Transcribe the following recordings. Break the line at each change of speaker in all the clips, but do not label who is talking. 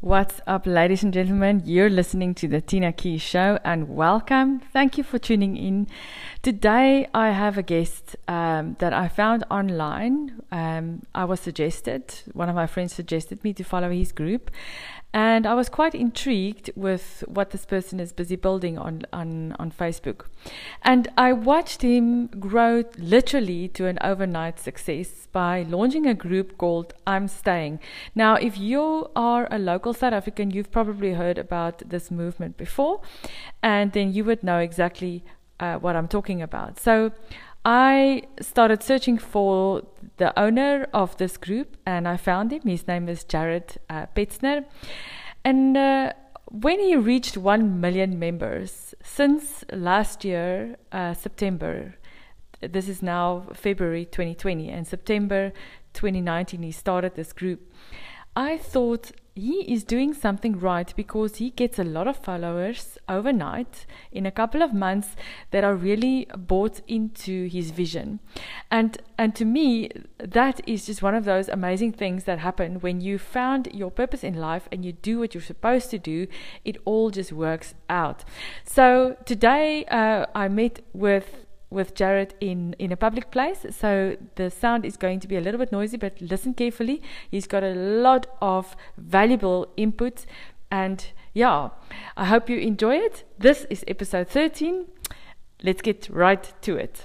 What's up, ladies and gentlemen? You're listening to the Tina Key Show, and welcome. Thank you for tuning in. Today, I have a guest um, that I found online. Um, I was suggested, one of my friends suggested me to follow his group, and I was quite intrigued with what this person is busy building on, on, on Facebook. And I watched him grow literally to an overnight success by launching a group called I'm Staying. Now, if you are a local South African, you've probably heard about this movement before, and then you would know exactly uh, what I'm talking about. So, I started searching for the owner of this group and I found him. His name is Jared uh, Petzer. And uh, when he reached 1 million members, since last year, uh, September, this is now February 2020, and September 2019, he started this group. I thought he is doing something right because he gets a lot of followers overnight in a couple of months that are really bought into his vision. And and to me that is just one of those amazing things that happen when you found your purpose in life and you do what you're supposed to do, it all just works out. So today uh, I met with with Jared in, in a public place. So the sound is going to be a little bit noisy, but listen carefully. He's got a lot of valuable input. And yeah, I hope you enjoy it. This is episode 13. Let's get right to it.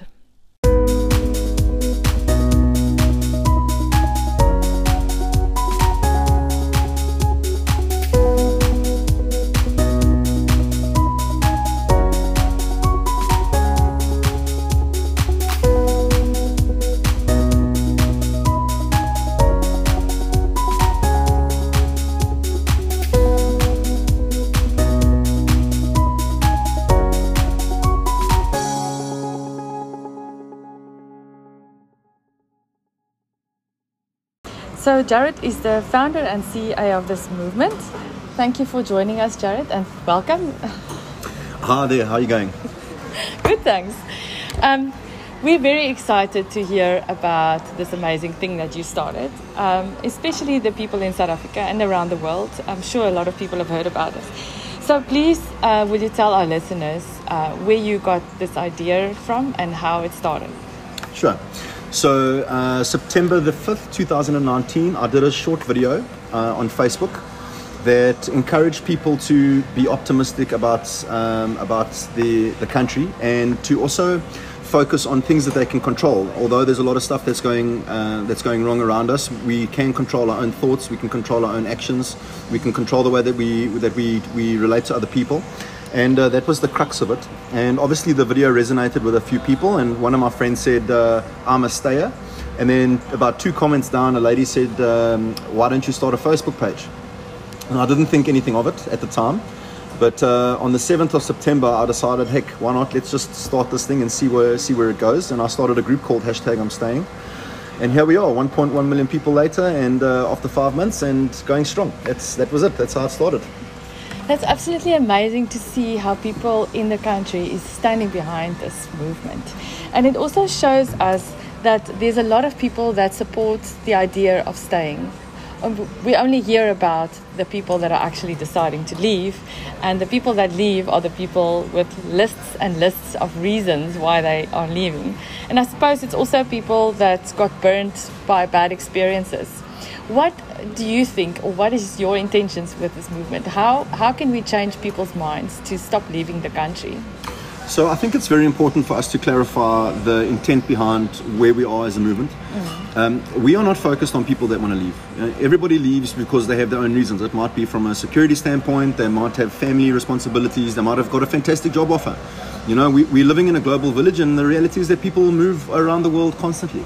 So, Jared is the founder and CEO of this movement. Thank you for joining us, Jared, and welcome.
Hi there, how are you going?
Good, thanks. Um, we're very excited to hear about this amazing thing that you started, um, especially the people in South Africa and around the world. I'm sure a lot of people have heard about this. So, please, uh, will you tell our listeners uh, where you got this idea from and how it started?
Sure. So, uh, September the 5th, 2019, I did a short video uh, on Facebook that encouraged people to be optimistic about, um, about the, the country and to also focus on things that they can control. Although there's a lot of stuff that's going, uh, that's going wrong around us, we can control our own thoughts, we can control our own actions, we can control the way that we, that we, we relate to other people and uh, that was the crux of it. And obviously, the video resonated with a few people, and one of my friends said, uh, "I'm a stayer." And then about two comments down, a lady said, um, "Why don't you start a Facebook page?" And I didn't think anything of it at the time, but uh, on the 7th of September, I decided, heck, why not? Let's just start this thing and see where see where it goes. And I started a group called hashtag I'm Staying. And here we are, 1.1 million people later, and uh, after five months, and going strong. That's that was it. That's how it started.
That's absolutely amazing to see how people in the country is standing behind this movement. And it also shows us that there's a lot of people that support the idea of staying. Um, we only hear about the people that are actually deciding to leave, and the people that leave are the people with lists and lists of reasons why they are leaving. And I suppose it's also people that got burnt by bad experiences what do you think, or what is your intentions with this movement? How how can we change people's minds to stop leaving the country?
So I think it's very important for us to clarify the intent behind where we are as a movement. Mm. Um, we are not focused on people that want to leave. You everybody leaves because they have their own reasons. It might be from a security standpoint, they might have family responsibilities, they might have got a fantastic job offer. You know, we, we're living in a global village, and the reality is that people move around the world constantly.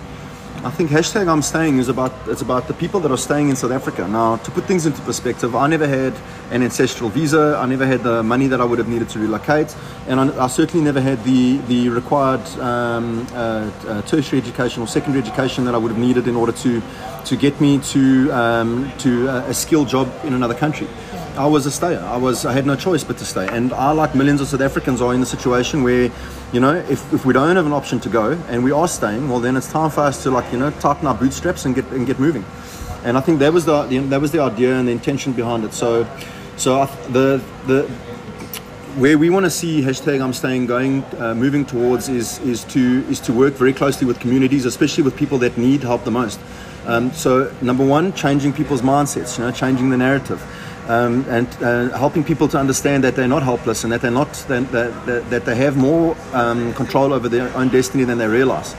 I think hashtag I'm staying is about it's about the people that are staying in South Africa. Now, to put things into perspective, I never had an ancestral visa. I never had the money that I would have needed to relocate, and I, I certainly never had the the required um, uh, uh, tertiary education or secondary education that I would have needed in order to to get me to um, to a, a skilled job in another country. I was a stayer. I was I had no choice but to stay. And I, like millions of South Africans, are in the situation where, you know, if, if we don't have an option to go and we are staying, well, then it's time for us to like you know tighten our bootstraps and get and get moving. and I think that was the that was the idea and the intention behind it. So, so I, the the where we want to see hashtag I'm staying going uh, moving towards is is to is to work very closely with communities, especially with people that need help the most. Um, so number one, changing people's mindsets, you know, changing the narrative. Um, and uh, helping people to understand that they're not helpless and that they're not that, that, that they have more um, control over their own destiny than they realize.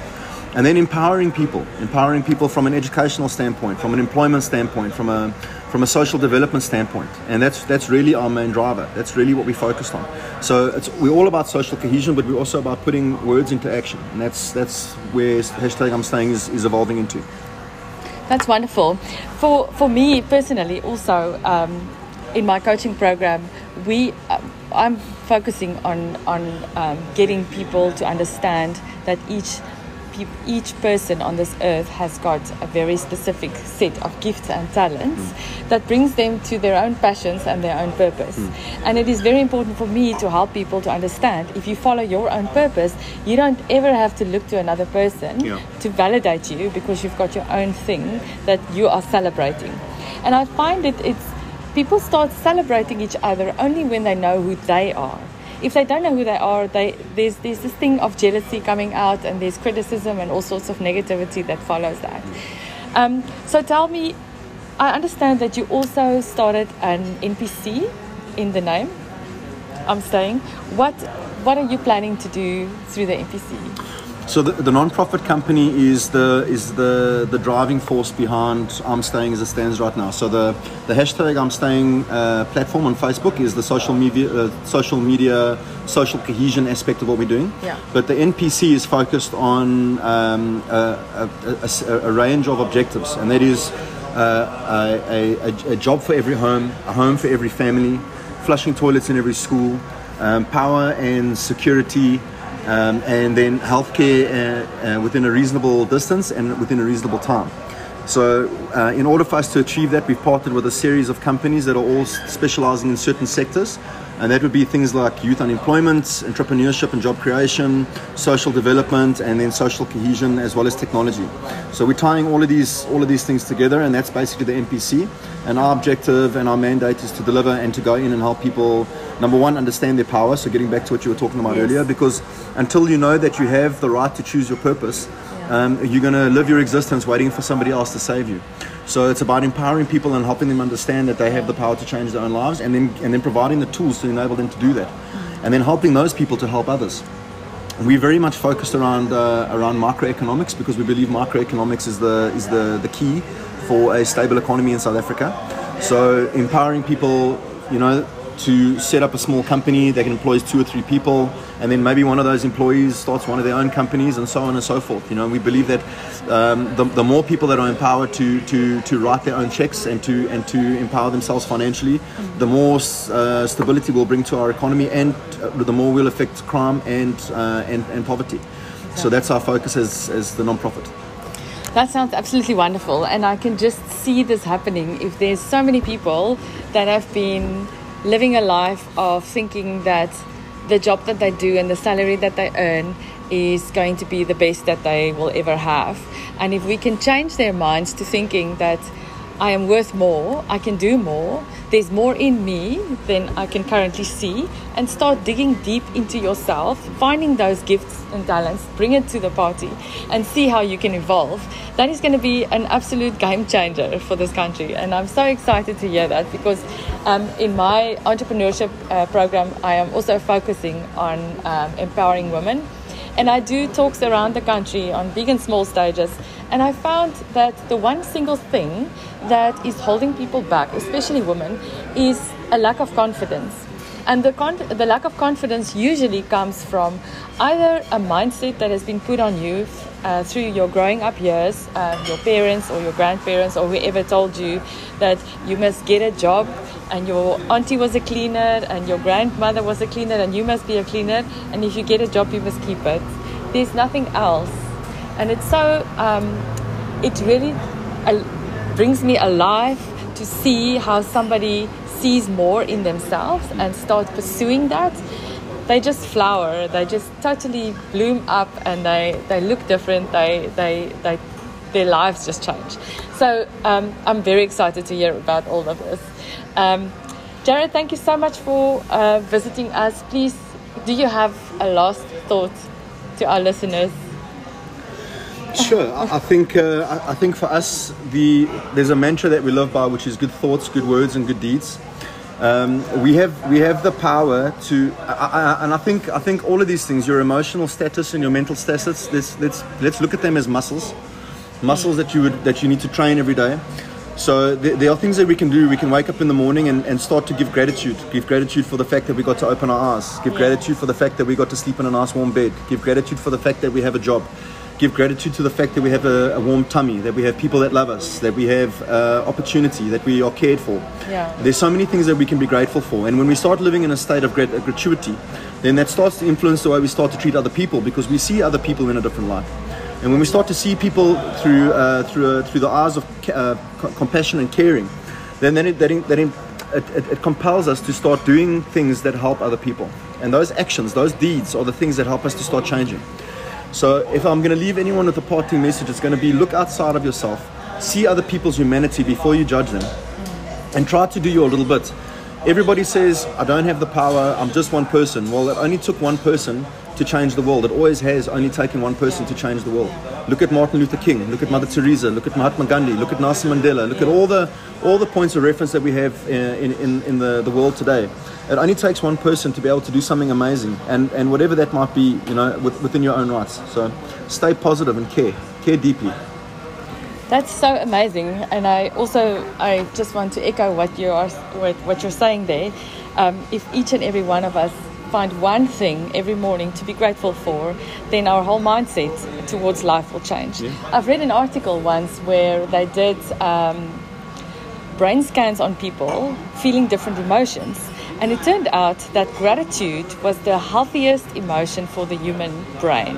And then empowering people empowering people from an educational standpoint from an employment standpoint from a from a social development standpoint. And that's that's really our main driver. That's really what we focused on. So we're all about social cohesion but we're also about putting words into action. And that's that's where hashtag i'm staying is, is evolving into.
That's wonderful. For for me personally also um, in my coaching program we uh, i'm focusing on on um, getting people to understand that each each person on this earth has got a very specific set of gifts and talents mm. that brings them to their own passions and their own purpose. Mm. And it is very important for me to help people to understand if you follow your own purpose, you don't ever have to look to another person yeah. to validate you because you've got your own thing that you are celebrating. And I find that it's people start celebrating each other only when they know who they are if they don't know who they are, they, there's, there's this thing of jealousy coming out and there's criticism and all sorts of negativity that follows that. Um, so tell me, I understand that you also started an NPC in the name. I'm staying. What what are you planning to do through the NPC?
So the, the non-profit company is the is the the driving force behind I'm Staying as it stands right now. So the the hashtag I'm Staying uh, platform on Facebook is the social media uh, social media social cohesion aspect of what we're doing.
Yeah.
But the NPC is focused on um, a, a, a, a, range of objectives, and that is uh, a, a, job for every home, a home for every family, flushing toilets in every school, um, power and security um, and then healthcare uh, uh, within a reasonable distance and within a reasonable time. So, uh, in order for us to achieve that, we've partnered with a series of companies that are all specializing in certain sectors. And that would be things like youth unemployment, entrepreneurship and job creation, social development, and then social cohesion, as well as technology. So we're tying all of these all of these things together, and that's basically the NPC. And our objective and our mandate is to deliver and to go in and help people. Number one, understand their power. So getting back to what you were talking about yes. earlier, because until you know that you have the right to choose your purpose. Um, you're going to live your existence waiting for somebody else to save you. So it's about empowering people and helping them understand that they have the power to change their own lives, and then and then providing the tools to enable them to do that, and then helping those people to help others. We're very much focused around uh, around macroeconomics because we believe macroeconomics is the is the, the key for a stable economy in South Africa. So empowering people, you know, to set up a small company that can employ two or three people, and then maybe one of those employees starts one of their own companies, and so on and so forth. You know, we believe that um, the, the more people that are empowered to, to, to write their own checks and to and to empower themselves financially, the more uh, stability we'll bring to our economy, and uh, the more we'll affect crime and uh, and, and poverty. So that's our focus as, as the non-profit.
That sounds absolutely wonderful, and I can just see this happening. If there's so many people that have been living a life of thinking that the job that they do and the salary that they earn is going to be the best that they will ever have. And if we can change their minds to thinking that I am worth more, I can do more, there's more in me than I can currently see, and start digging deep into yourself, finding those gifts and talents, bring it to the party, and see how you can evolve. That is going to be an absolute game changer for this country. And I'm so excited to hear that because um, in my entrepreneurship uh, program, I am also focusing on um, empowering women. And I do talks around the country on big and small stages. And I found that the one single thing that is holding people back, especially women, is a lack of confidence. And the, the lack of confidence usually comes from either a mindset that has been put on you uh, through your growing up years, uh, your parents or your grandparents or whoever told you that you must get a job and your auntie was a cleaner and your grandmother was a cleaner and you must be a cleaner and if you get a job you must keep it. There's nothing else. And it's so um, it really uh, brings me alive to see how somebody sees more in themselves and start pursuing that. They just flower they just totally bloom up and they they look different they they they their lives just change So um, I'm very excited to hear about all of this. Um, Jared, thank you so much for uh, visiting us. Please, do you have a last thought to our listeners?
Sure. I, think uh, I, think for us, the there's a mantra that we live by, which is good thoughts, good words, and good deeds. Um, we have we have the power to, I, I, and I think I think all of these things, your emotional status and your mental status, let's let's let's look at them as muscles, muscles that you would that you need to train every day. So there, there are things that we can do. We can wake up in the morning and, and start to give gratitude. Give gratitude for the fact that we got to open our eyes. Give
Yeah.
gratitude for the fact that we got to sleep in a nice warm bed. Give gratitude for the fact that we have a job. Give gratitude to the fact that we have a, a warm tummy, that we have people that love us, that we have uh, opportunity, that we are cared for.
Yeah.
There's so many things that we can be grateful for. And when we start living in a state of grat- gratuity, then that starts to influence the way we start to treat other people because we see other people in a different light. And when we start to see people through uh, through uh, through the eyes of uh, compassion and caring, then then it, that in, that in, it, it, it compels us to start doing things that help other people. And those actions, those deeds, are the things that help us to start changing. So if I'm going to leave anyone with a parting message, it's going to be look outside of yourself, see other people's humanity before you judge them, and try to do your little bit. Everybody says, I don't have the power, I'm just one person. Well, it only took one person to change the world. It always has only taken one person to change the world. Look at Martin Luther King, look at Mother Teresa, look at Mahatma Gandhi, look at Nelson Mandela, look at all the all the points of reference that we have uh, in, in, in the, the world today. It only takes one person to be able to do something amazing, and, and whatever that might be, you know, with, within your own rights. So stay positive and care, care deeply.
That's so amazing, and I also I just want to echo what you are what, what you're saying there. Um, if each and every one of us find one thing every morning to be grateful for, then our whole mindset towards life will change.
Yeah.
I've read an article once where they did um, brain scans on people feeling different emotions. And it turned out that gratitude was the healthiest emotion for the human brain,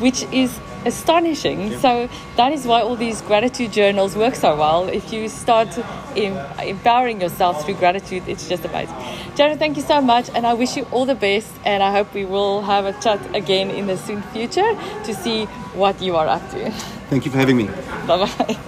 which is astonishing. So that is why all these gratitude journals work so well. If you start em- empowering yourself through gratitude, it's just amazing. Jared, thank you so much, and I wish you all the best. And I hope we will have a chat again in the soon future to see what you are up to.
Thank you for having me.
bye bye.